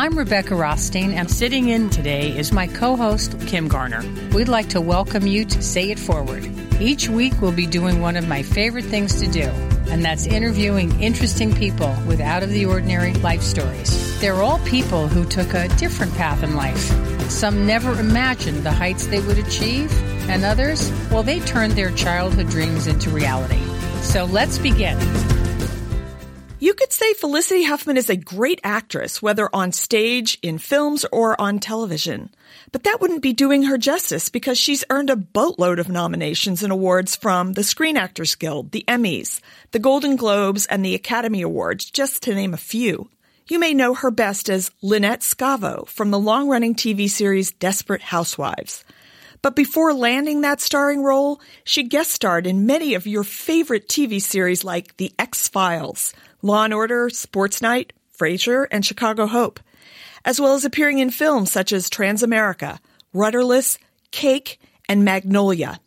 I'm Rebecca Rothstein, and sitting in today is my co host, Kim Garner. We'd like to welcome you to Say It Forward. Each week, we'll be doing one of my favorite things to do, and that's interviewing interesting people with out of the ordinary life stories. They're all people who took a different path in life. Some never imagined the heights they would achieve, and others, well, they turned their childhood dreams into reality. So let's begin. You could say Felicity Huffman is a great actress, whether on stage, in films, or on television. But that wouldn't be doing her justice because she's earned a boatload of nominations and awards from the Screen Actors Guild, the Emmys, the Golden Globes, and the Academy Awards, just to name a few. You may know her best as Lynette Scavo from the long-running TV series Desperate Housewives. But before landing that starring role, she guest starred in many of your favorite TV series like The X-Files, Law and Order, Sports Night, Frasier, and Chicago Hope, as well as appearing in films such as Transamerica, Rudderless, Cake, and Magnolia.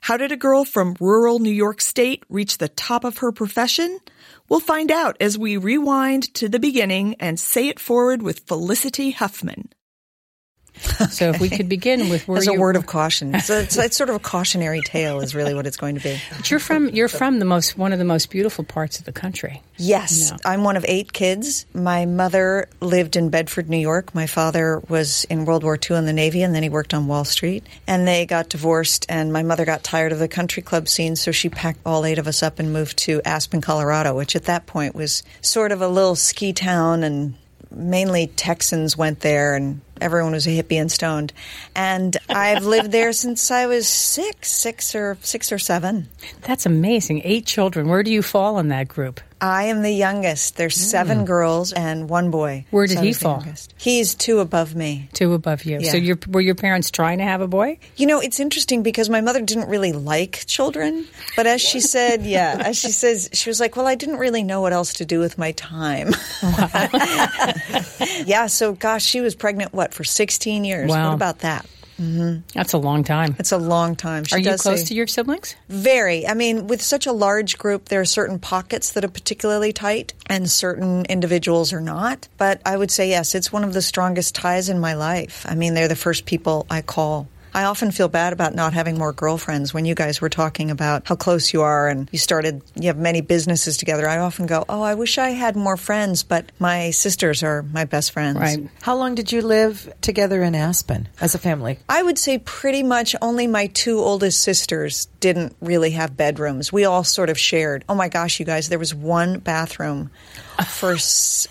How did a girl from rural New York State reach the top of her profession? We'll find out as we rewind to the beginning and say it forward with Felicity Huffman. So if we could begin with where As a you, word of caution. So it's, it's sort of a cautionary tale is really what it's going to be. But you're from you're from the most one of the most beautiful parts of the country. Yes, No. I'm one of eight kids. My mother lived in Bedford, New York. My father was in World War II in the Navy, and then he worked on Wall Street. And they got divorced, and my mother got tired of the country club scene, so she packed all eight of us up and moved to Aspen, Colorado, which at that point was sort of a little ski town, and mainly Texans went there, and everyone was a hippie and stoned. And I've lived there since I was six, six or six or seven. That's amazing. Eight children. Where do you fall in that group? I am the youngest. There's seven mm. girls and one boy. Where did So he fall? youngest. He's two above me. Two above you. So Yeah. your were your parents trying to have a boy? You know, it's interesting because my mother didn't really like children, but as she said, yeah, as she says, she was like, "Well, I didn't really know what else to do with my time." yeah, so gosh, she was pregnant what for 16 years. Wow. What about that? Mm-hmm. That's a long time. It's a long time. She Are you close say- to your siblings? Very. I mean, with such a large group, there are certain pockets that are particularly tight and certain individuals are not. But I would say, yes, it's one of the strongest ties in my life. I mean, they're the first people I call. I often feel bad about not having more girlfriends. When you guys were talking about how close you are and you started, you have many businesses together, I often go, Oh, I wish I had more friends, but my sisters are my best friends. Right. How long did you live together in Aspen as a family? I would say pretty much only my two oldest sisters didn't really have bedrooms. We all sort of shared. Oh my gosh, you guys, there was one bathroom for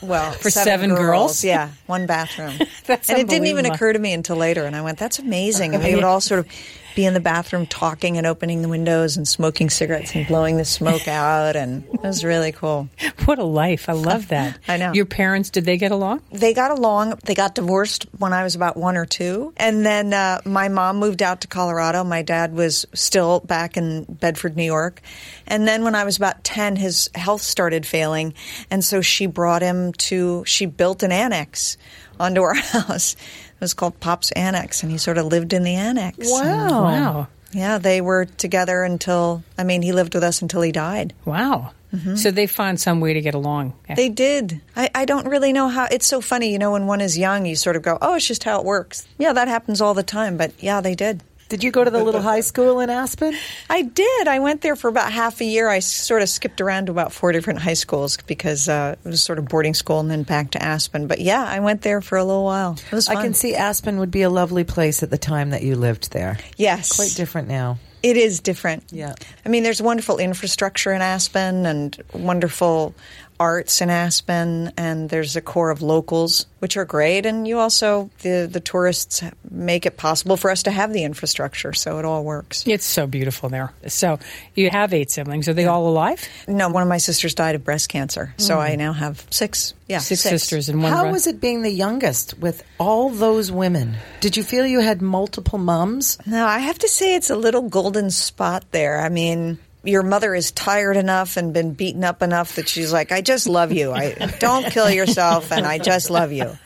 well For seven girls? Yeah, one bathroom. And it didn't even occur to me until later. And I went, "That's amazing." And we would all sort of be in the bathroom talking and opening the windows and smoking cigarettes and blowing the smoke out, and it was really cool. What a life. I love that. I know. Your parents did they get along? they got along. They got divorced when I was about one or two. And then uh, my mom moved out to Colorado. My dad was still back in Bedford, New York. And then when I was about 10, his health started failing. And so she brought him to, she built an annex onto our house. It was called Pop's Annex. And he sort of lived in the annex. Wow. Wow. Yeah, they were together until, I mean, he lived with us until he died. Wow. Mm-hmm. So they found some way to get along. They did. I, I don't really know how. It's so funny, you know, when one is young, you sort of go, oh, it's just how it works. Yeah, that happens all the time. But yeah, they did. Did you go to the little high school in Aspen? I did. I went there for about half a year. I sort of skipped around to about four different high schools because uh, it was sort of boarding school and then back to Aspen. But yeah, I went there for a little while. It was fun. I can see Aspen would be a lovely place at the time that you lived there. Yes. Quite different now. It is different. Yeah. I mean, there's wonderful infrastructure in Aspen and wonderful arts in Aspen, and there's a core of locals, which are great. And you also, the, the tourists make it possible for us to have the infrastructure, so it all works. It's so beautiful there. So you have eight siblings. Are they all alive? No, one of my sisters died of breast cancer, so mm. I now have six. Yeah, Six, sisters and one How brother. was it being the youngest with all those women? Did you feel you had multiple moms? No, I have to say it's a little golden spot there. I mean, your mother is tired enough and been beaten up enough that she's like, "I just love you. I don't kill yourself, and I just love you."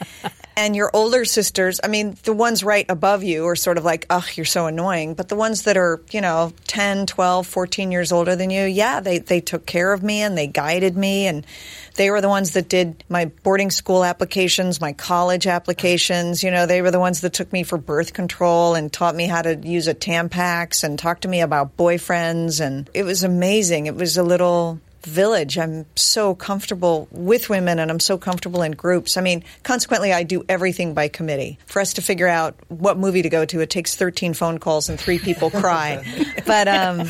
And your older sisters, I mean, the ones right above you are sort of like, ugh, you're so annoying. But the ones that are, you know, 10, 12, 14 years older than you, yeah, they, they took care of me and they guided me. And they were the ones that did my boarding school applications, my college applications. You know, they were the ones that took me for birth control and taught me how to use a Tampax and talked to me about boyfriends. And it was amazing. It was a little village. I'm so comfortable with women and I'm so comfortable in groups. I mean, consequently, I do everything by committee. For us to figure out what movie to go to, it takes 13 phone calls and three people cry. but, um,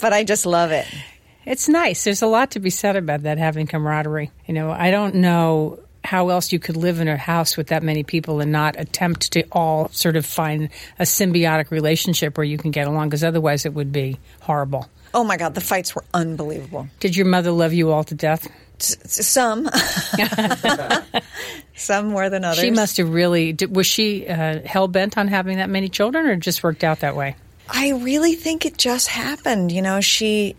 but I just love it. It's nice. There's a lot to be said about that having camaraderie. You know, I don't know how else you could live in a house with that many people and not attempt to all sort of find a symbiotic relationship where you can get along because otherwise it would be horrible. Oh my God, the fights were unbelievable. Did your mother love you all to death? Some, some more than others. She must have really. Was she uh, hell bent on having that many children, or just worked out that way? I really think it just happened. You know, she,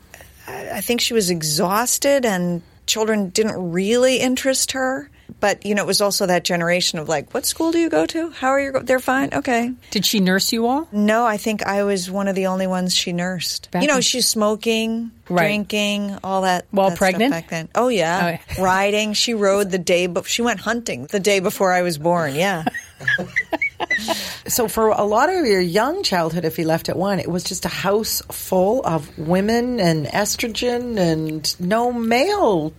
I I think she was exhausted and children didn't really interest her. But, you know, it was also that generation of like, what school do you go to? How are you? Go-? They're fine. Okay. Did she nurse you all? No, I think I was one of the only ones she nursed. Back you know, in- she's smoking, Right. drinking, all that. While that stuff pregnant? back then. Oh yeah, Oh, riding. She rode the day, but she went hunting the day before I was born. Yeah. So for a lot of your young childhood, if you left at one, it was just a house full of women and estrogen and no male.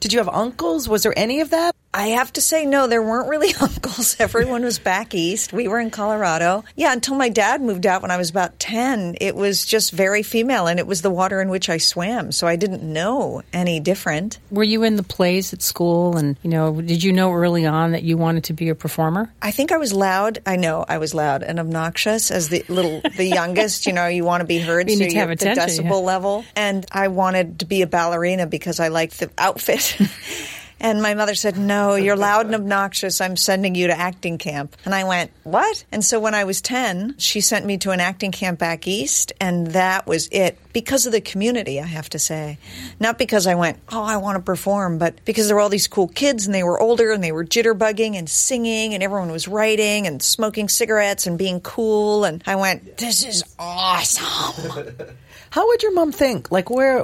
Did you have uncles? Was there any of that? I have to say, no, there weren't really uncles. Everyone was back east. We were in Colorado. Yeah, until my dad moved out when I was about 10, it was just very female, and it was the water in which I swam. So I didn't know any different. Were you in the plays at school, and you know, did you know early on that you wanted to be a performer? I think I was loud. I know I was loud and obnoxious as the little, the youngest. You know, you want to be heard, You so need to you have the attention, decibel yeah. level. And I wanted to be a ballerina because I liked the outfit. And my mother said, No, you're loud and obnoxious. I'm sending you to acting camp. And I went, What? And so when I was 10, she sent me to an acting camp back east, and that was it. Because of the community, I have to say. Not because I went, Oh, I want to perform, but because there were all these cool kids and they were older and they were jitterbugging and singing, and everyone was writing and smoking cigarettes and being cool. And I went, This is awesome. How would your mom think? Like, where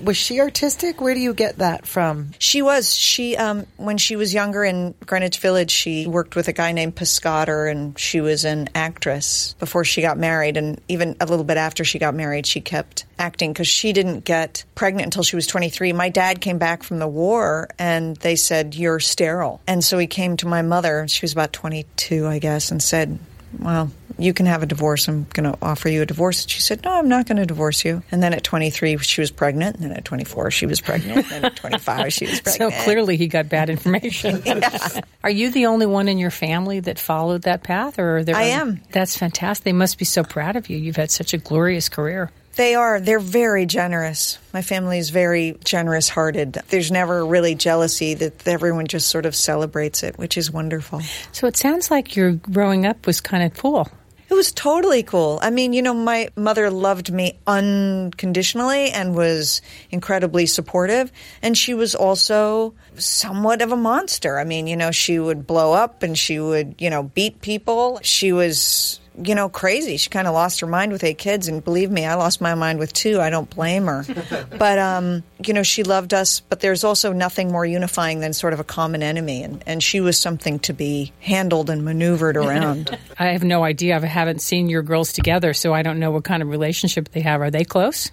was she artistic? Where do you get that from? She was. She um, when she was younger in Greenwich Village, she worked with a guy named Piscator, and she was an actress before she got married. And even a little bit after she got married, she kept acting because she didn't get pregnant until she was 23. My dad came back from the war, and they said you're sterile. And so he came to my mother. She was about 22, I guess, and said, well, you can have a divorce. I'm going to offer you a divorce. She said, No, I'm not going to divorce you. And then at 23, she was pregnant. And then at 24, she was pregnant. And then at 25, she was pregnant. So clearly he got bad information. Are you the only one in your family that followed that path, or are there? I am. That's fantastic. They must be so proud of you. You've had such a glorious career. They are. They're very generous. My family is very generous hearted. There's never really jealousy that everyone just sort of celebrates it, which is wonderful. So it sounds like your growing up was kind of cool. It was totally cool. I mean, you know, my mother loved me unconditionally and was incredibly supportive. And she was also somewhat of a monster. I mean, you know, she would blow up and she would, you know, beat people. She was, you know, crazy. She kind of lost her mind with eight kids. And believe me, I lost my mind with two. I don't blame her. but, um, you know, she loved us. But there's also nothing more unifying than sort of a common enemy. And, and she was something to be handled and maneuvered around. I have no idea. I haven't seen your girls together, so I don't know what kind of relationship they have. Are they close?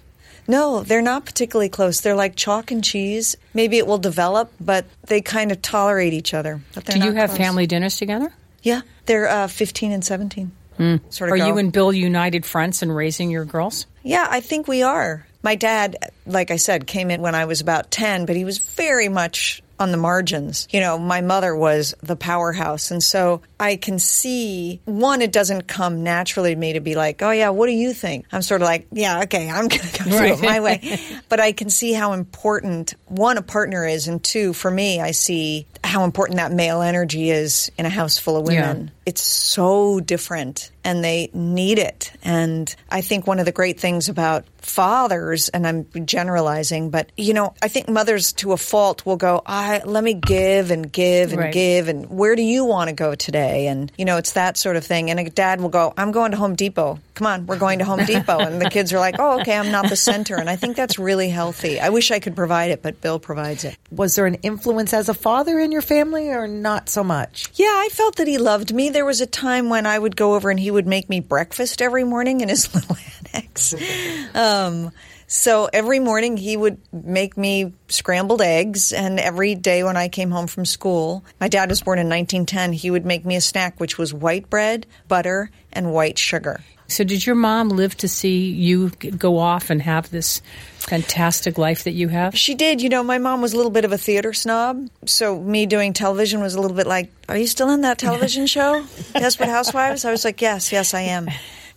No, they're not particularly close. They're like chalk and cheese. Maybe it will develop, but they kind of tolerate each other. But Do you have close. family dinners together? Yeah, they're uh, 15 and 17. Mm. Sort of Are you and Bill united fronts in raising your girls? Yeah, I think we are. My dad, like I said, came in when I was about 10, but he was very much on the margins. You know, my mother was the powerhouse. And so I can see, one, it doesn't come naturally to me to be like, oh, yeah, what do you think? I'm sort of like, yeah, okay, I'm going to go through it my way. But I can see how important, one, a partner is, and two, for me, I see how important that male energy is in a house full of Yeah. It's so different and they need it. And I think one of the great things about fathers, and I'm generalizing, but you know, I think mothers to a fault will go, I I, let me give and give and Right. give and where do you want to go today? And you know, it's that sort of thing. And a dad will go, I'm going to Home Depot. Come on, we're going to Home Depot. And the kids are like, Oh, okay, I'm not the center. And I think that's really healthy. I wish I could provide it, but Bill provides it. Was there an influence as a father in your family or not so much? Yeah, I felt that he loved me. There was a time when I would go over and he would make me breakfast every morning in his little annex. Um, so every morning he would make me scrambled eggs, and every day when I came home from school, my dad was born in 1910, he would make me a snack, which was white bread, butter, and white sugar. So, did your mom live to see you go off and have this fantastic life that you have? She did. You know, my mom was a little bit of a theater snob. So me doing television was a little bit like, Are you still in that television show? Desperate Housewives? I was like, Yes, yes, I am.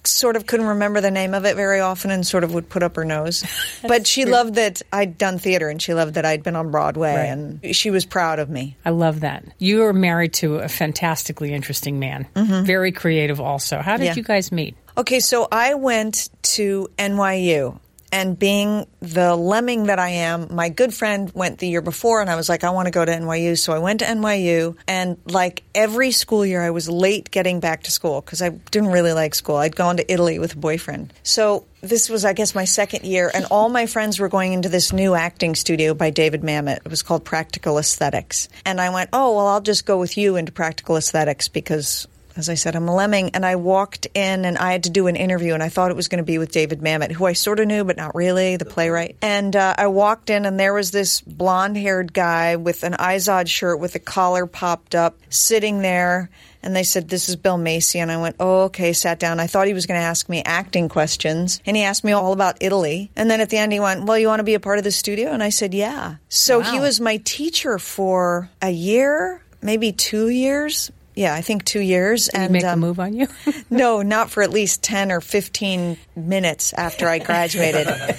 Sort of couldn't remember the name of it very often and sort of would put up her nose. But she loved that I'd done theater and she loved that I'd been on Broadway Right. and she was proud of me. I love that. You are married to a fantastically interesting man, very creative also. How did Mm-hmm. Yeah. you guys meet? Okay, so I went to NYU. And being the lemming that I am, my good friend went the year before, and I was like, I want to go to NYU. So I went to NYU, and like every school year, I was late getting back to school because I didn't really like school. I'd gone to Italy with a boyfriend. So this was, I guess, my second year, and all my friends were going into this new acting studio by David Mamet. It was called Practical Aesthetics. And I went, oh, well, I'll just go with you into Practical Aesthetics because as I said, I'm a lemming. And I walked in and I had to do an interview, and I thought it was going to be with David Mamet, who I sort of knew, but not really, the playwright. And uh, I walked in, and there was this blonde haired guy with an Izod shirt with a collar popped up sitting there. And they said, This is Bill Macy. And I went, Oh, okay, sat down. I thought he was going to ask me acting questions. And he asked me all about Italy. And then at the end, he went, Well, you want to be a part of the studio? And I said, Yeah. So he was my teacher for a year, maybe two years. Yeah, I think two years. Did he and make a um, move on you? no, not for at least 10 or 15 minutes after I graduated.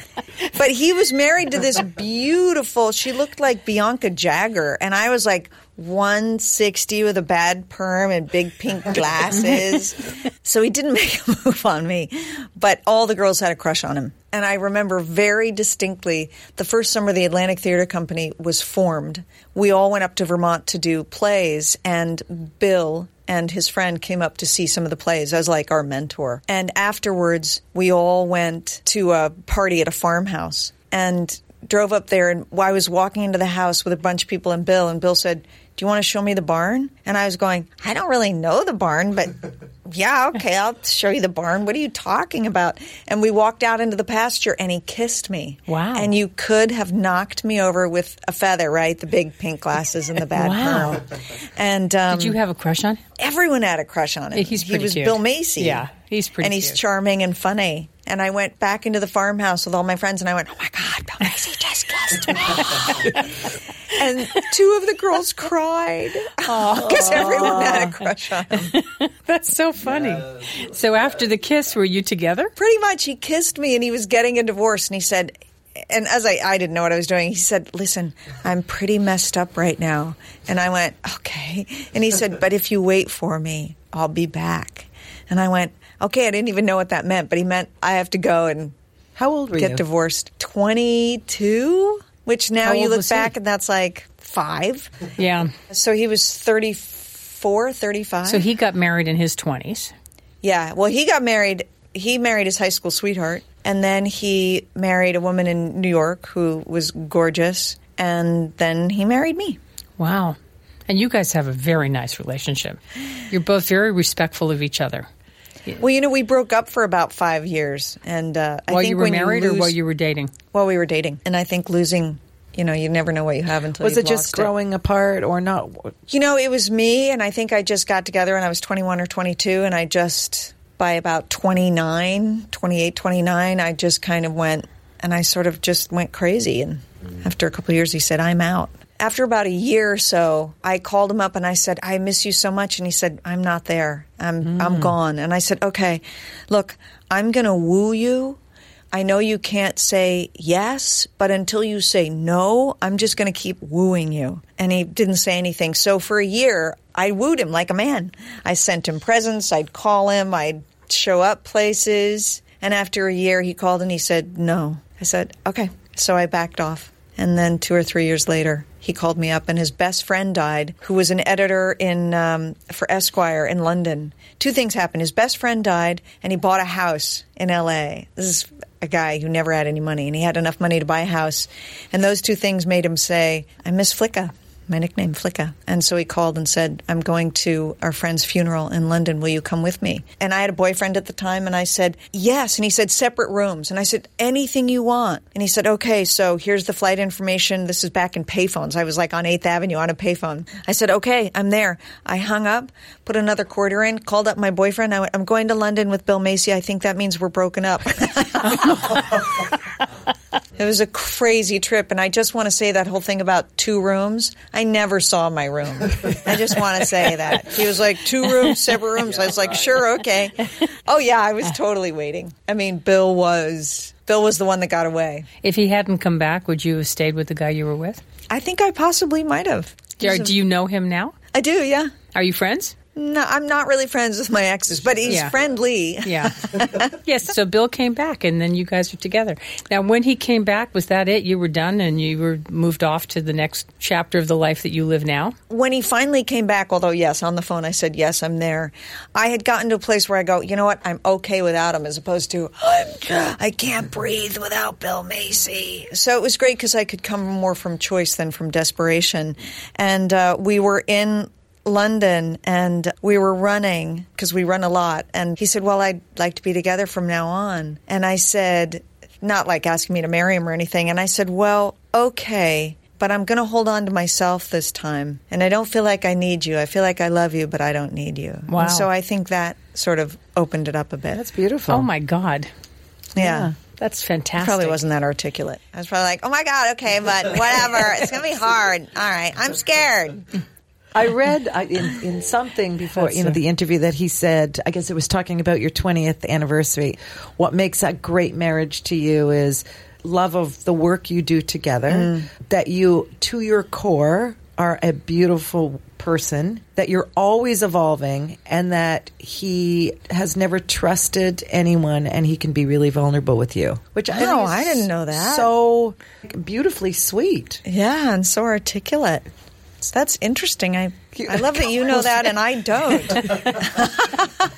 but he was married to this beautiful, she looked like Bianca Jagger. And I was like 160 with a bad perm and big pink glasses. so he didn't make a move on me. But all the girls had a crush on him. And I remember very distinctly the first summer the Atlantic Theater Company was formed. We all went up to Vermont to do plays, and Bill and his friend came up to see some of the plays as like our mentor. And afterwards, we all went to a party at a farmhouse and drove up there. And I was walking into the house with a bunch of people and Bill, and Bill said, Do you want to show me the barn? And I was going, I don't really know the barn, but yeah, okay, I'll show you the barn. What are you talking about? And we walked out into the pasture and he kissed me. Wow. And you could have knocked me over with a feather, right? The big pink glasses and the bad Wow. perm. And um, Did you have a crush on him? everyone had a crush on him. He's he was cute. Bill Macy. Yeah, he's pretty And he's cute. charming and funny. And I went back into the farmhouse with all my friends and I went, oh my God, Bill Macy just kissed me. and two of the girls cried because everyone had a crush on him. That's so funny. So after the kiss, were you together? Pretty much, he kissed me and he was getting a divorce. And he said, and as I, I didn't know what I was doing, he said, Listen, I'm pretty messed up right now. And I went, Okay. And he said, But if you wait for me, I'll be back. And I went, Okay. I didn't even know what that meant, but he meant I have to go and How old were get you? divorced. 22, which now you look was he? back and that's like five. Yeah. So he was 34, 35. So he got married in his 20s. Yeah. Well, he got married. He married his high school sweetheart, and then he married a woman in New York who was gorgeous, and then he married me. Wow. And you guys have a very nice relationship. You're both very respectful of each other. Well, you know, we broke up for about five years, and uh, I While think you were when married you or while you were dating? while we were dating, and I think losing, you know, you never know what you have until Was it just growing apart or not? You know, it was me, and I think I just got together when I was 21 or 22, and I just, by about 29, 28, 29, I just kind of went, and I sort of just went crazy. And after a couple of years, he said, I'm out. After about a year or so, I called him up and I said, I miss you so much. And he said, I'm not there. I'm, I'm mm. gone. And I said, okay, look, I'm going to woo you. I know you can't say yes, but until you say no, I'm just going to keep wooing you. And he didn't say anything. So for a year, I wooed him like a man. I sent him presents. I'd call him. I'd show up places. And after a year, he called and he said no. I said, okay. So I backed off. And then two or three years later, he called me up, and his best friend died, who was an editor in um, for Esquire in London. Two things happened: his best friend died, and he bought a house in L.A. This is a guy who never had any money, and he had enough money to buy a house. And those two things made him say, "I miss Flicka." My nickname Flicka. And so he called and said, I'm going to our friend's funeral in London. Will you come with me? And I had a boyfriend at the time and I said, yes. And he said, separate rooms. And I said, anything you want. And he said, okay, so here's the flight information. This is back in payphones. I was like on 8th Avenue on a payphone. I said, okay, I'm there. I hung up, put another quarter in, called up my boyfriend. I went, I'm going to London with Bill Macy. I think that means we're broken up. It was a crazy trip, and I just want to say that whole thing about two rooms. I never saw my room. I just want to say that he was like two rooms, separate rooms. I was like, sure, okay. Oh yeah, I was totally waiting. I mean, Bill was Bill was the one that got away. If he hadn't come back, would you have stayed with the guy you were with? I think I possibly might have. Do, do you know him now? I do. Yeah. Are you friends? No, I'm not really friends with my exes, but he's Yeah. friendly. Yeah. yes. So Bill came back, and then you guys were together. Now, when he came back, was that it? You were done, and you were moved off to the next chapter of the life that you live now. when he finally came back, although yes, on the phone I said yes, I'm there. I had gotten to a place where I go, you know what, I'm okay without him, as opposed to I'm, I can't breathe without Bill Macy. So it was great because I could come more from choice than from desperation. And uh, we were in. London and we were running because we run a lot. And he said, Well, I'd like to be together from now on. And I said, Not like asking me to marry him or anything. And I said, Well, okay but I'm going to hold on to myself this time. And I don't feel like I need you. I feel like I love you, but I don't need you. Wow. And so I think that sort of opened it up a bit. That's beautiful. Oh my God, yeah. that's fantastic. Probably wasn't that articulate. I was probably like, oh my God, okay, but whatever. it's going to be hard. All right. I'm scared. I read in, in something before, you know, the interview that he said, I guess it was talking about your 20th anniversary. What makes a great marriage to you is love of the work you do together, mm. that you, to your core, are a beautiful person, that you're always evolving, and that he has never trusted anyone and he can be really vulnerable with you. Which I, is I didn't know that. So beautifully sweet. Yeah, and so articulate. That's interesting. I I love that you know that and I don't.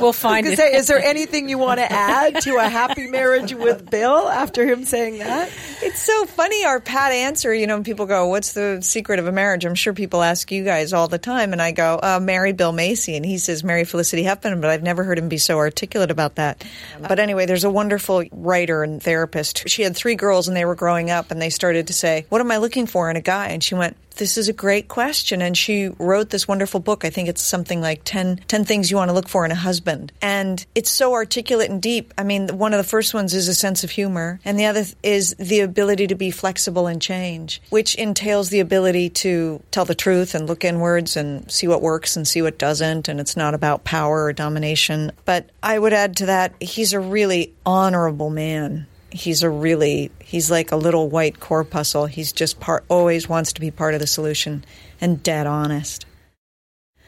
We'll find it. say, is there anything you want to add to a happy marriage with Bill after him saying that? It's so funny our pat answer. You know, when people go, "What's the secret of a marriage?" I'm sure people ask you guys all the time, and I go, uh, "Marry Bill Macy," and he says, "Marry Felicity Huffman," but I've never heard him be so articulate about that. But anyway, there's a wonderful writer and therapist. She had three girls, and they were growing up, and they started to say, "What am I looking for in a guy?" And she went. This is a great question. And she wrote this wonderful book. I think it's something like 10, 10 things you want to look for in a husband. And it's so articulate and deep. I mean, one of the first ones is a sense of humor. And the other is the ability to be flexible and change, which entails the ability to tell the truth and look inwards and see what works and see what doesn't. And it's not about power or domination. But I would add to that, he's a really honorable man he's a really he's like a little white corpuscle he's just part always wants to be part of the solution and dead honest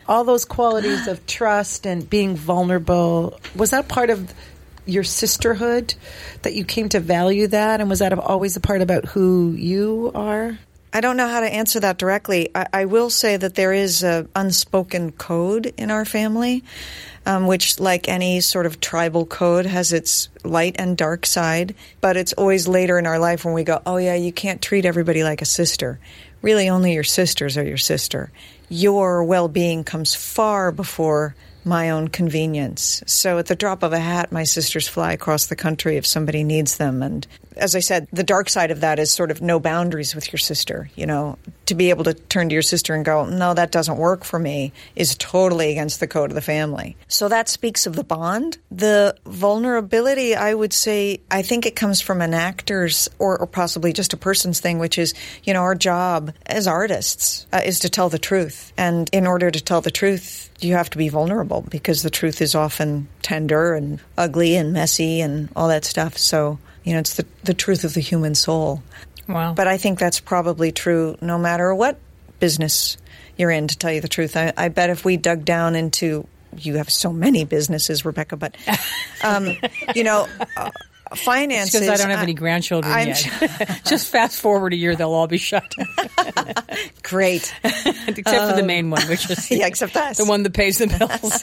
All those qualities of trust and being vulnerable, was that part of your sisterhood that you came to value that? And was that always a part about who you are? I don't know how to answer that directly. I, I will say that there is a unspoken code in our family, um, which, like any sort of tribal code, has its light and dark side. But it's always later in our life when we go, "Oh yeah, you can't treat everybody like a sister." Really, only your sisters are your sister. Your well-being comes far before my own convenience. So at the drop of a hat, my sisters fly across the country if somebody needs them. And as I said, the dark side of that is sort of no boundaries with your sister. You know, to be able to turn to your sister and go, no, that doesn't work for me is totally against the code of the family. So that speaks of the bond. The vulnerability, I would say, I think it comes from an actor's or, or possibly just a person's thing, which is, you know, our job as artists uh, is to tell the truth. And in order to tell the truth, you have to be vulnerable because the truth is often tender and ugly and messy and all that stuff. So, you know, it's the, the truth of the human soul. Wow. But I think that's probably true no matter what business you're in, to tell you the truth. I, I bet if we dug down into, you have so many businesses, Rebecca, but, um, you know, finances. Because I don't have any grandchildren I'm- yet. Just fast forward a year, they'll all be shut. Great. Except for the um, main one, which is yeah, except us. the one that pays the bills.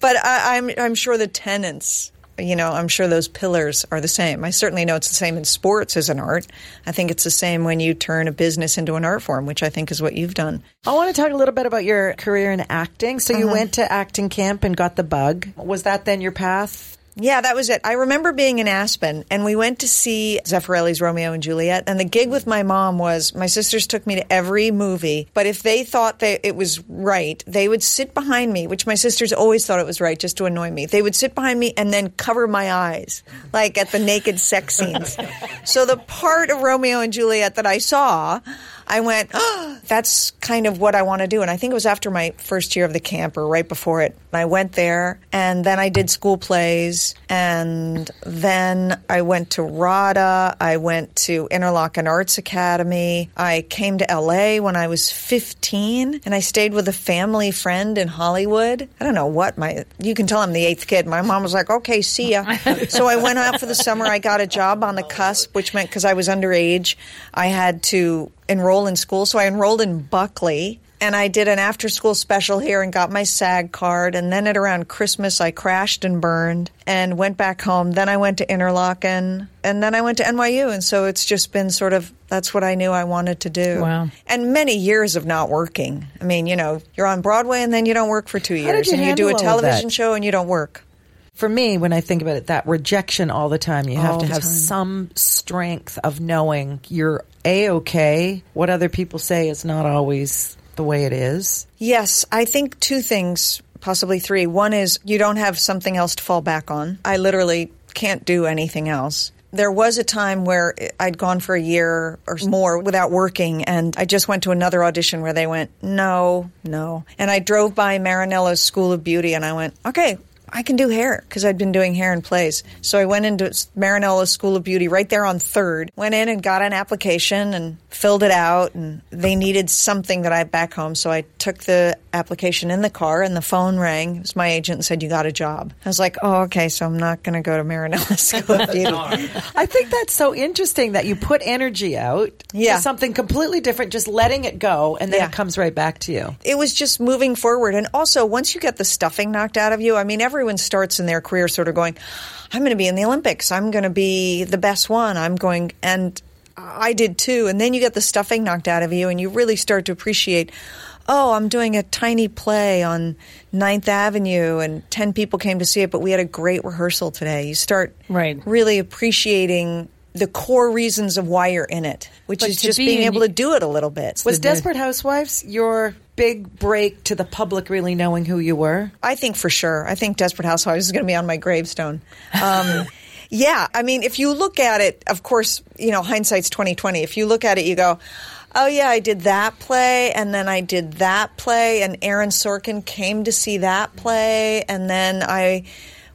But I, I'm I'm sure the tenants, you know, I'm sure those pillars are the same. I certainly know it's the same in sports as an art. I think it's the same when you turn a business into an art form, which I think is what you've done. I want to talk a little bit about your career in acting. So you uh-huh. went to acting camp and got the bug. Was that then your path? Yeah, that was it. I remember being in Aspen and we went to see Zeffirelli's Romeo and Juliet. And the gig with my mom was my sisters took me to every movie, but if they thought that it was right, they would sit behind me, which my sisters always thought it was right just to annoy me. They would sit behind me and then cover my eyes, like at the naked sex scenes. so the part of Romeo and Juliet that I saw, I went, oh, that's kind of what I want to do. And I think it was after my first year of the camp or right before it. I went there and then I did school plays and then I went to RADA. I went to Interlochen Arts Academy. I came to LA when I was 15 and I stayed with a family friend in Hollywood. I don't know what my, you can tell I'm the eighth kid. My mom was like, okay, see ya. so I went out for the summer. I got a job on the cusp, which meant because I was underage, I had to enroll in school. So I enrolled in Buckley and I did an after school special here and got my SAG card. And then at around Christmas, I crashed and burned and went back home. Then I went to Interlochen and then I went to NYU. And so it's just been sort of that's what I knew I wanted to do. Wow. And many years of not working. I mean, you know, you're on Broadway and then you don't work for two years. you and you do a handle all of that? television show and you don't work. For me, when I think about it, that rejection all the time, you have to have time. some strength of knowing you're a okay. What other people say is not always the way it is. Yes, I think two things, possibly three. One is you don't have something else to fall back on. I literally can't do anything else. There was a time where I'd gone for a year or more without working, and I just went to another audition where they went, no, no. And I drove by Marinello's School of Beauty, and I went, okay, I can do hair because I'd been doing hair in plays. So I went into Marinello's School of Beauty right there on Third. Went in and got an application and filled it out. And they needed something that I had back home, so I took the application in the car. And the phone rang. It was my agent and said, "You got a job." I was like, "Oh, okay. So I'm not going to go to Marinello's School of Beauty." I think that's so interesting that you put energy out Yeah. to something completely different, just letting it go, and then Yeah. it comes right back to you. it was just moving forward. And also, once you get the stuffing knocked out of you, I mean, everyone starts in their career sort of going, I'm going to be in the Olympics. I'm going to be the best one. I'm going, and I did too. And then you get the stuffing knocked out of you, and you really start to appreciate. Oh, I'm doing a tiny play on Ninth Avenue, and ten people came to see it, but we had a great rehearsal today. You start Right. really appreciating the core reasons of why you're in it, which But is just be being in- able to do it a little bit. Was Desperate Housewives your big break to the public really knowing who you were? I think for sure. I think Desperate Housewives is going to be on my gravestone. Um, yeah, I mean, if you look at it, of course, you know, hindsight's twenty twenty. If you look at it, you go, "Oh yeah, I did that play, and then I did that play, and Aaron Sorkin came to see that play, and then I."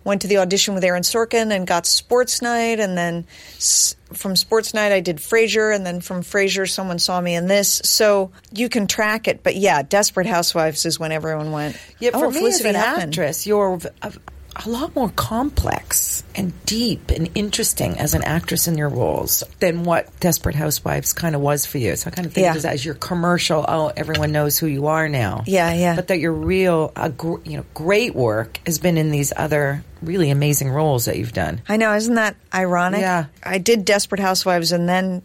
Went to the audition with Aaron Sorkin and got Sports Night, and then s- from Sports Night I did Frasier, and then from Frasier someone saw me in this. So you can track it, but yeah, Desperate Housewives is when everyone went. Yeah, for oh, me Felicity as an Huffman." actress, you're uh, a, lot more complex and deep and interesting as an actress in your roles than what Desperate Housewives kind of was for you. So I kind of think Yeah. of as your commercial. Oh, everyone knows who you are now. Yeah, yeah. But that your real, uh, gr- you know, great work has been in these other really amazing roles that you've done. I know, isn't that ironic? Yeah. I did Desperate Housewives, and then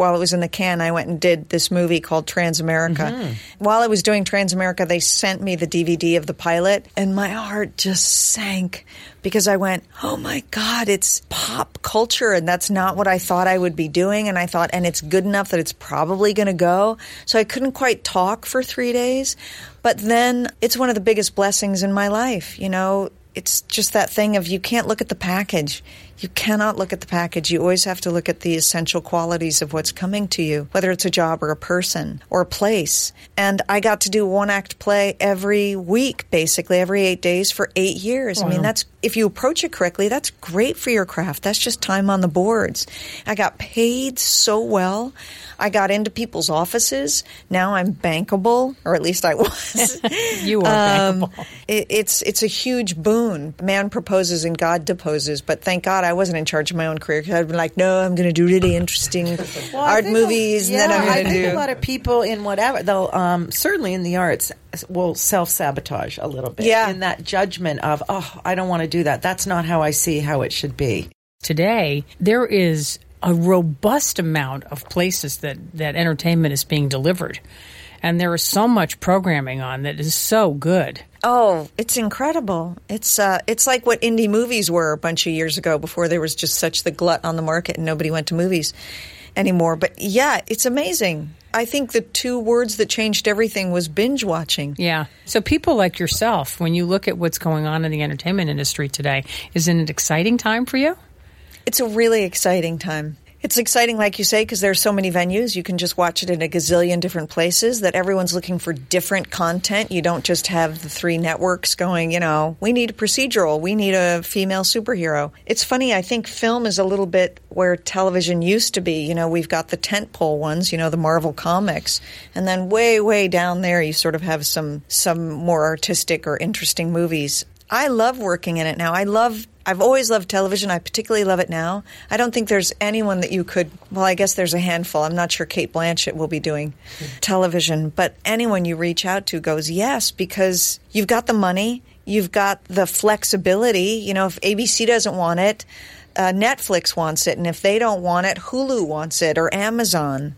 while it was in the can, I went and did this movie called Transamerica. Mm-hmm. While I was doing Transamerica, they sent me the DVD of the pilot, and my heart just sank because I went, "Oh my God, it's pop culture, and that's not what I thought I would be doing." And I thought, and it's good enough that it's probably going to go. So I couldn't quite talk for three days, but then it's one of the biggest blessings in my life. You know, it's just that thing of you can't look at the package. You cannot look at the package. You always have to look at the essential qualities of what's coming to you, whether it's a job or a person or a place. And I got to do one act play every week, basically every eight days for eight years. I mean, that's if you approach it correctly, that's great for your craft. That's just time on the boards. I got paid so well. I got into people's offices. Now I'm bankable, or at least I was. you are um, bankable. It, it's it's a huge boon. Man proposes and God deposes. But thank God I wasn't in charge of my own career because I'd been like, no, I'm going to do really interesting well, art movies, yeah, and then I'm going to do. a lot of people in whatever they'll um, certainly in the arts will self sabotage a little bit. Yeah. in that judgment of oh, I don't want to do that. That's not how I see how it should be. Today there is a robust amount of places that, that entertainment is being delivered. And there is so much programming on that is so good. Oh, it's incredible. It's uh, it's like what indie movies were a bunch of years ago before there was just such the glut on the market and nobody went to movies anymore. But yeah, it's amazing. I think the two words that changed everything was binge watching. Yeah. So people like yourself, when you look at what's going on in the entertainment industry today, is it an exciting time for you? It's a really exciting time. It's exciting, like you say, because there's so many venues. You can just watch it in a gazillion different places. That everyone's looking for different content. You don't just have the three networks going. You know, we need a procedural. We need a female superhero. It's funny. I think film is a little bit where television used to be. You know, we've got the tentpole ones. You know, the Marvel comics, and then way, way down there, you sort of have some some more artistic or interesting movies. I love working in it now. I love I've always loved television. I particularly love it now. I don't think there's anyone that you could, well, I guess there's a handful. I'm not sure Cate Blanchett will be doing television, but anyone you reach out to goes, yes, because you've got the money, you've got the flexibility. You know, if ABC doesn't want it, uh, Netflix wants it, and if they don't want it, Hulu wants it or Amazon.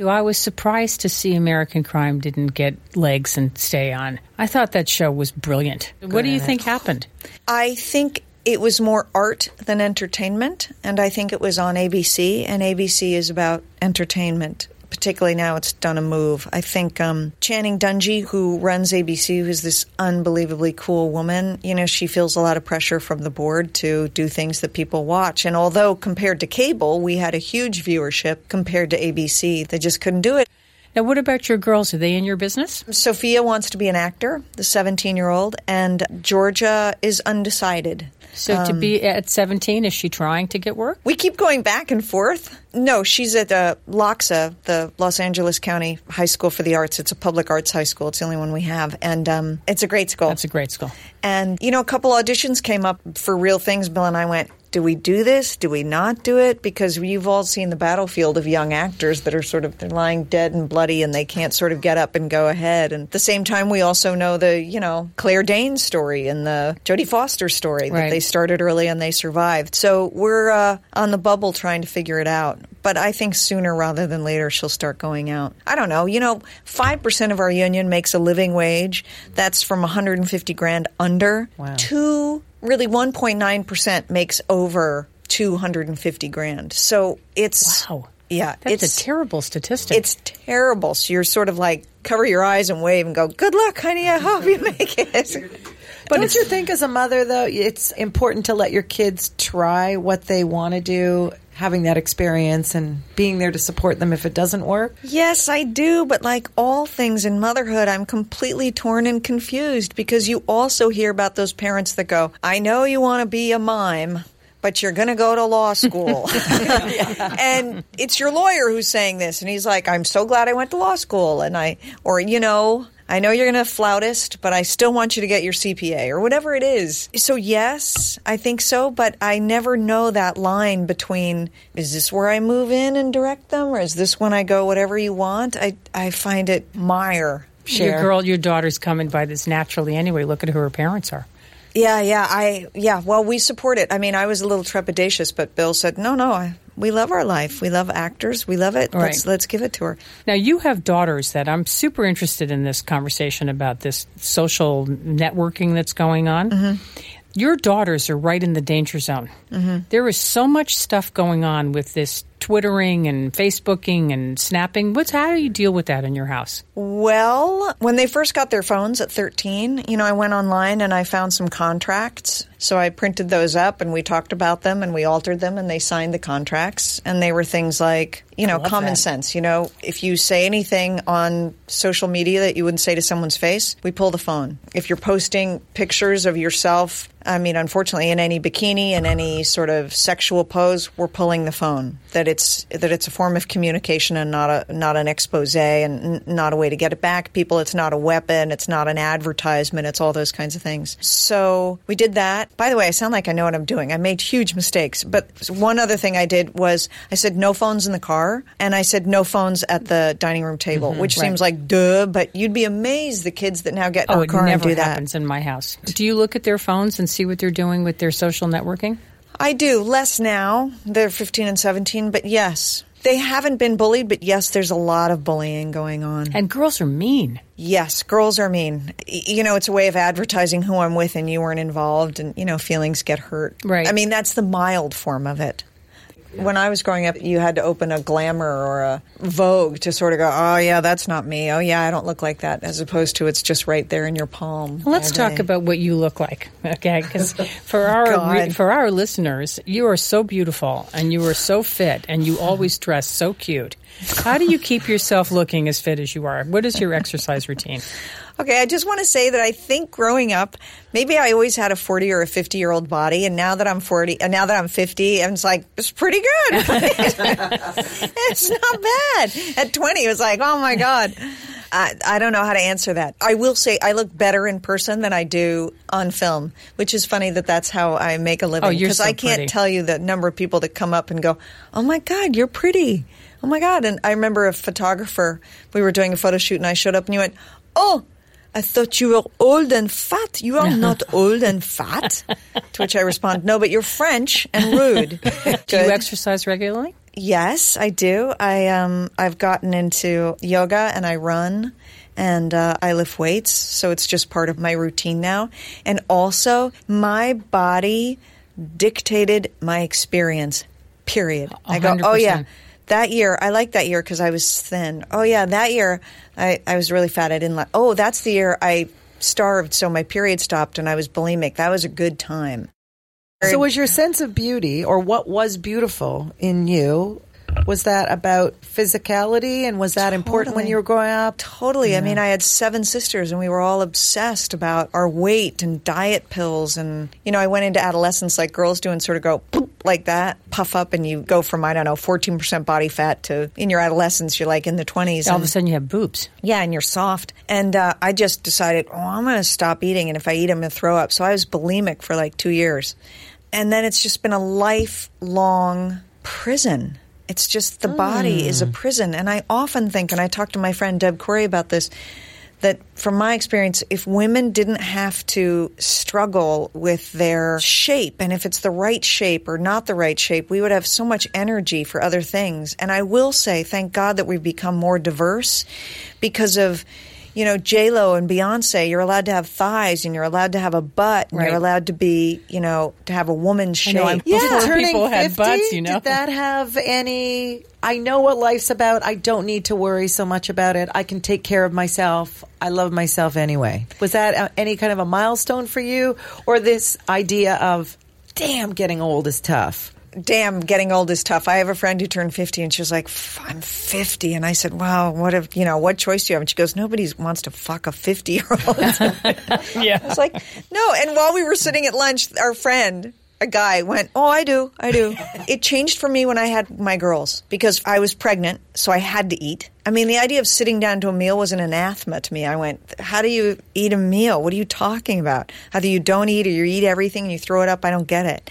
I was surprised to see American Crime didn't get legs and stay on. I thought that show was brilliant. Good. What do you think happened? I think it was more art than entertainment, and I think it was on ABC, and ABC is about entertainment. Particularly now, it's done a move. I think um, Channing Dungey, who runs ABC, who's this unbelievably cool woman, you know, she feels a lot of pressure from the board to do things that people watch. And although compared to cable, we had a huge viewership compared to ABC, they just couldn't do it. Now, what about your girls? Are they in your business? Sophia wants to be an actor, the 17 year old, and Georgia is undecided. So, um, to be at 17, is she trying to get work? We keep going back and forth. No, she's at uh, LACHSA, the Los Angeles County High School for the Arts. It's a public arts high school. It's the only one we have. And um, it's a great school. That's a great school. And, you know, a couple auditions came up for real things. Bill and I went, do we do this? Do we not do it? Because you've all seen the battlefield of young actors that are sort of they're lying dead and bloody and they can't sort of get up and go ahead. And at the same time, we also know the you know Claire Danes story and the Jodie Foster story that they started early and they survived. So we're uh, on the bubble trying to figure it out. But I think sooner rather than later she'll start going out. I don't know. You know, five percent of our union makes a living wage. That's from 150 grand under. Wow. Two really 1.9% makes over 250 grand. So it's wow. Yeah, that's it's a terrible statistic. It's terrible. So you're sort of like cover your eyes and wave and go, "Good luck, honey. I hope you make it." But don't you think, as a mother, though, it's important to let your kids try what they want to do having that experience and being there to support them if it doesn't work? Yes, I do. But like all things in motherhood, I'm completely torn and confused because you also hear about those parents that go, I know you want to be a mime. But you're going to go to law school. and it's your lawyer who's saying this. And he's like, I'm so glad I went to law school. And I, or, you know, I know you're going to flautist, but I still want you to get your CPA or whatever it is. So, yes, I think so, but I never know that line between is this where I move in and direct them or is this when I go whatever you want? I, I find it mire. Cher. Your girl, your daughter's coming by this naturally anyway. Look at who her parents are. Yeah, yeah, I yeah. Well, we support it. I mean, I was a little trepidatious, but Bill said, "No, no, I, we love our life. We love actors. We love it. Right. Let's let's give it to her." Now, you have daughters that I'm super interested in this conversation about this social networking that's going on. Mm-hmm. Your daughters are right in the danger zone. Mm-hmm. There is so much stuff going on with this twittering and facebooking and snapping what's how do you deal with that in your house well when they first got their phones at 13 you know i went online and i found some contracts so i printed those up and we talked about them and we altered them and they signed the contracts. And they were things like you know, common that. sense. You know, if you say anything on social media that you wouldn't say to someone's face, we pull the phone. If you're posting pictures of yourself, I mean, unfortunately, in any bikini and any sort of sexual pose, we're pulling the phone. That it's that it's a form of communication and not a not an expose and n- not a way to get it back. People, it's not a weapon. It's not an advertisement. It's all those kinds of things. So we did that. By the way, I sound like I know what I'm doing. I made huge mistakes. But one other thing I did was I said no phones in the car, and I said no phones at the dining room table, mm-hmm. which right. seems like duh, but you'd be amazed the kids that now get in Oh, it car and do that. happens in my house. Do you look at their phones and see what they're doing with their social networking? I do. Less now. They're 15 and 17, but yes. They haven't been bullied, but yes, there's a lot of bullying going on. And girls are mean. Yes, girls are mean. You know, it's a way of advertising who I'm with and you weren't involved and, you know, feelings get hurt. Right. I mean, that's the mild form of it. When I was growing up, you had to open a Glamour or a Vogue to sort of go, oh, yeah, that's not me. Oh, yeah, I don't look like that, as opposed to it's just right there in your palm. Let's talk about what you look like, okay? Because for our for our listeners, you are so beautiful and you are so fit and you always dress so cute. How do you keep yourself looking as fit as you are? What is your exercise routine? Okay, I just want to say that I think growing up, maybe I always had a 40 or a 50 year old body, and now that I'm 40, and now that I'm 50, and it's like, it's pretty good. it's not bad. At 20, it was like, oh my God. I, I don't know how to answer that. I will say I look better in person than I do on film, which is funny that that's how I make a living. Oh, Because so I can't pretty. tell you the number of people that come up and go, oh my God, you're pretty. Oh my God. And I remember a photographer, we were doing a photo shoot, and I showed up and he went, oh, I thought you were old and fat. You are not old and fat. To which I respond, no, but you're French and rude. Do you exercise regularly? Yes, I do. I um I've gotten into yoga and I run and uh, I lift weights, so it's just part of my routine now. And also, my body dictated my experience. Period. I go, oh yeah, 100%. That year I like that year because I was thin. Oh yeah, that year I I was really fat. I didn't like. Oh, that's the year I starved, so my period stopped and I was bulimic. That was a good time. So, was your sense of beauty, or what was beautiful in you, was that about physicality, and was that important when you were growing up? Totally. I mean, I had seven sisters, and we were all obsessed about our weight and diet pills. And, you know, I went into adolescence like girls do and sort of go like that, puff up, and you go from, I don't know, 14% body fat to in your adolescence, you're like in the 20s. All of a sudden, you have boobs. yeah, and you're soft. And uh, I just decided, oh, I'm going to stop eating, and if I eat, I'm going to throw up. So I was bulimic for like two years. And then it's just been a lifelong prison. It's just the body is a prison. And I often think, and I talked to my friend Deb Corey about this, that from my experience, if women didn't have to struggle with their shape, and if it's the right shape or not the right shape, we would have so much energy for other things. And I will say, thank God that we've become more diverse because of, you know, J Lo and Beyonce. You're allowed to have thighs, and you're allowed to have a butt, and Right. you're allowed to be, you know, to have a woman's shape. know, I'm- Before people had butts, you know? Did that have any? I know what life's about. I don't need to worry so much about it. I can take care of myself. I love myself anyway. Was that uh, any kind of a milestone for you, or this idea of, damn, getting old is tough? Damn, getting old is tough. I have a friend who turned 50 and she was like, I'm 50. And I said, wow, what if, you know, what choice do you have? And she goes, nobody wants to fuck a 50 year old. Yeah. I was like, no. And while we were sitting at lunch, our friend, a guy, went, oh, I do, I do. it changed for me when I had my girls because I was pregnant, so I had to eat. I mean, the idea of sitting down to a meal was an anathema to me. I went, how do you eat a meal? What are you talking about? Either you don't eat or you eat everything and you throw it up. I don't get it.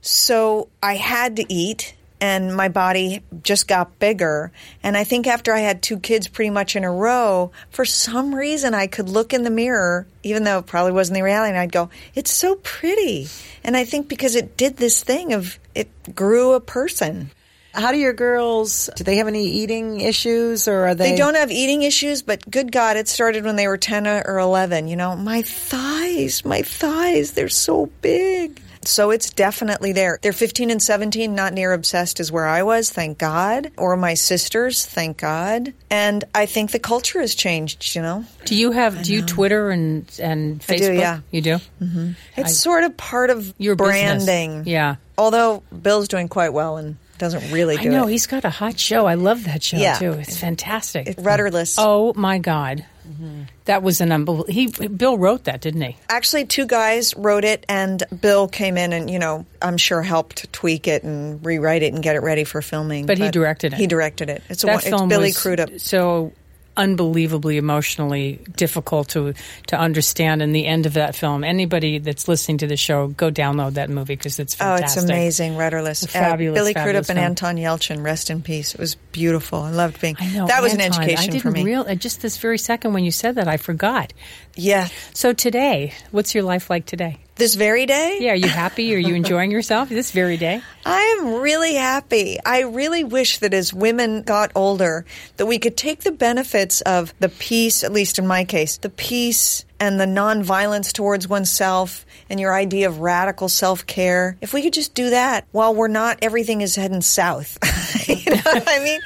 So I had to eat, and my body just got bigger. And I think after I had two kids pretty much in a row, for some reason I could look in the mirror, even though it probably wasn't the reality, and I'd go, It's so pretty. And I think because it did this thing of it grew a person. How do your girls? Do they have any eating issues, or are they? They don't have eating issues, but good God, it started when they were 10 or 11. You know, my thighs, my thighs, they're so big. So it's definitely there. They're 15 and 17, not near obsessed as where I was, thank God. Or my sisters, thank God. And I think the culture has changed, you know. Do you have? Do you Twitter and and Facebook? I do, yeah. You do. Mm-hmm. It's sort of part of Your business. branding. Yeah. Although Bill's doing quite well and doesn't really I do know it. he's got a hot show. I love that show Yeah. too. It's fantastic. It's rudderless. Oh my God, Mm-hmm. that was an unbelievable. He Bill wrote that, didn't he? Actually, two guys wrote it, and Bill came in and, you know, I'm sure helped tweak it and rewrite it and get it ready for filming. But he directed it. He directed it. It's, a, that it's film Billy was Crudup. so unbelievably emotionally difficult to to understand. And the end of that film, anybody that's listening to the show, go download that movie because it's Oh, it's amazing, rudderless. A fabulous, Billy fabulous Crudup and film. Anton Yelchin, rest in peace. It was beautiful. I loved being. I know that was an education I didn't for me. Real, uh, just this very second when you said that, I forgot. yeah, So today, what's your life like today? This very day. Yeah, are you happy? Are you enjoying yourself this very day? I am really happy. I really wish that as women got older, that we could take the benefits of the peace, at least in my case, the peace and the nonviolence towards oneself and your idea of radical self care. If we could just do that while we're not, everything is heading south. you know what I mean?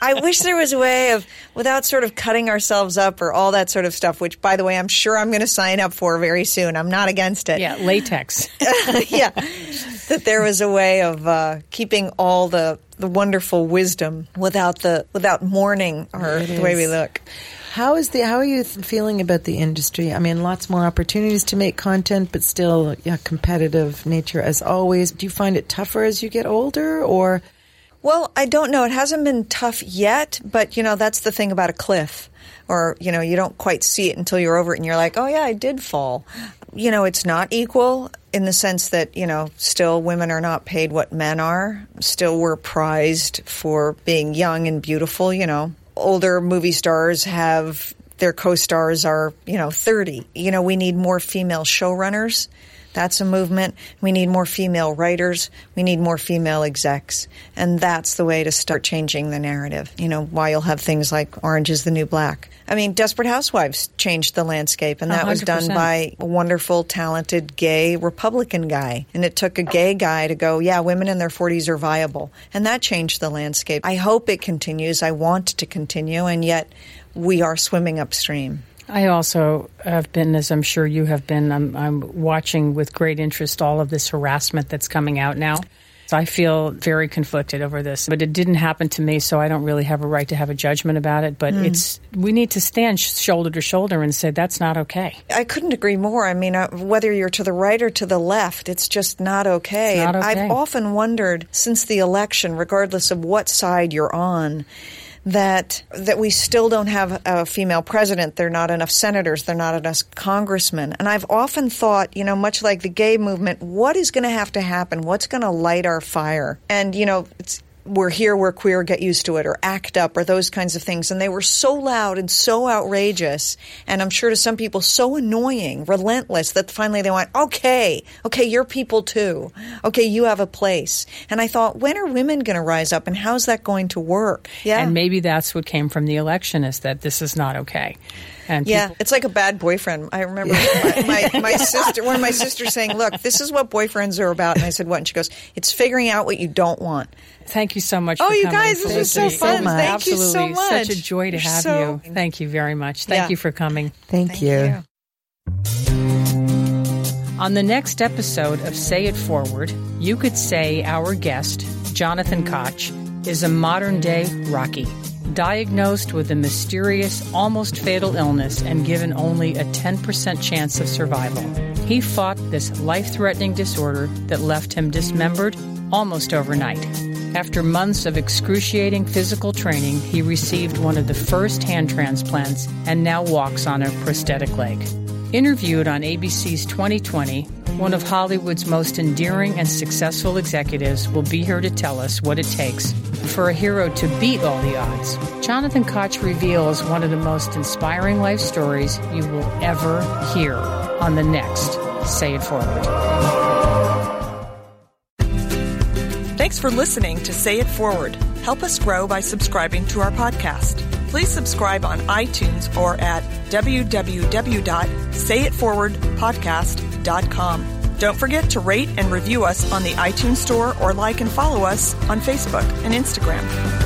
I wish there was a way of, without sort of cutting ourselves up or all that sort of stuff, which, by the way, I'm sure I'm going to sign up for very soon. I'm not against it Yeah, latex. yeah, that there was a way of uh, keeping all the the wonderful wisdom without the without mourning or It the way we look. How is the how are you feeling about the industry? I mean, lots more opportunities to make content, but still, yeah, competitive nature as always. Do you find it tougher as you get older, or Well, I don't know. It hasn't been tough yet, but you know that's the thing about a cliff, or you know you don't quite see it until you're over it, and you're like, oh yeah, I did fall. You know, it's not equal in the sense that you know still women are not paid what men are. Still, we're prized for being young and beautiful. You know, older movie stars have their co-stars are you know 30. You know, we need more female showrunners. That's a movement. We need more female writers. We need more female execs. And that's the way to start changing the narrative. You know, why you'll have things like Orange is the New Black. I mean, Desperate Housewives changed the landscape, and that was done by a wonderful, talented, gay Republican guy. And it took a gay guy to go, yeah, women in their 40s are viable. And that changed the landscape. I hope it continues. I want to continue, and yet we are swimming upstream. I also have been, as I'm sure you have been, I'm, I'm watching with great interest all of this harassment that's coming out now. So I feel very conflicted over this, but it didn't happen to me, so I don't really have a right to have a judgment about it. But it's we need to stand sh- shoulder to shoulder and say that's not okay. I couldn't agree more. I mean, uh, whether you're to the right or to the left, it's just not okay. Not and okay. I've often wondered since the election, regardless of what side you're on, that that we still don't have a female president. There are not enough senators. There are not enough congressmen. And I've often thought, you know, much like the gay movement, what is going to have to happen? What's going to light our fire? And you know, it's we're here, we're queer, get used to it, or act up, or those kinds of things. And they were so loud and so outrageous, and I'm sure to some people so annoying, relentless, that finally they went, okay, okay, you're people too. Okay, you have a place. And I thought, when are women going to rise up, and how's that going to work? Yeah. And maybe that's what came from the election is that this is not okay. And yeah, people- it's like a bad boyfriend. I remember my, my, my sister, one of my sisters saying, "Look, this is what boyfriends are about." And I said, "What?" And she goes, "It's figuring out what you don't want." Thank you so much. Oh, for you coming, guys, this was so Felicity. fun. much. Thank you so much. Such a joy to You're have so- you. Thank you very much. Thank Yeah. you for coming. thank, you. On the next episode of Say It Forward, you could say our guest, Jonathan Koch, is a modern day Rocky. Diagnosed with a mysterious, almost fatal illness and given only a 10% chance of survival. He fought this life threatening disorder that left him dismembered almost overnight. After months of excruciating physical training, he received one of the first hand transplants and now walks on a prosthetic leg. Interviewed on ABC's 2020, one of Hollywood's most endearing and successful executives will be here to tell us what it takes for a hero to beat all the odds. Jonathan Koch reveals one of the most inspiring life stories you will ever hear on the next Say It Forward. Thanks for listening to Say It Forward. Help us grow by subscribing to our podcast. Please subscribe on iTunes or at www.sayitforwardpodcast.com. Don't forget to rate and review us on the iTunes Store or like and follow us on Facebook and Instagram.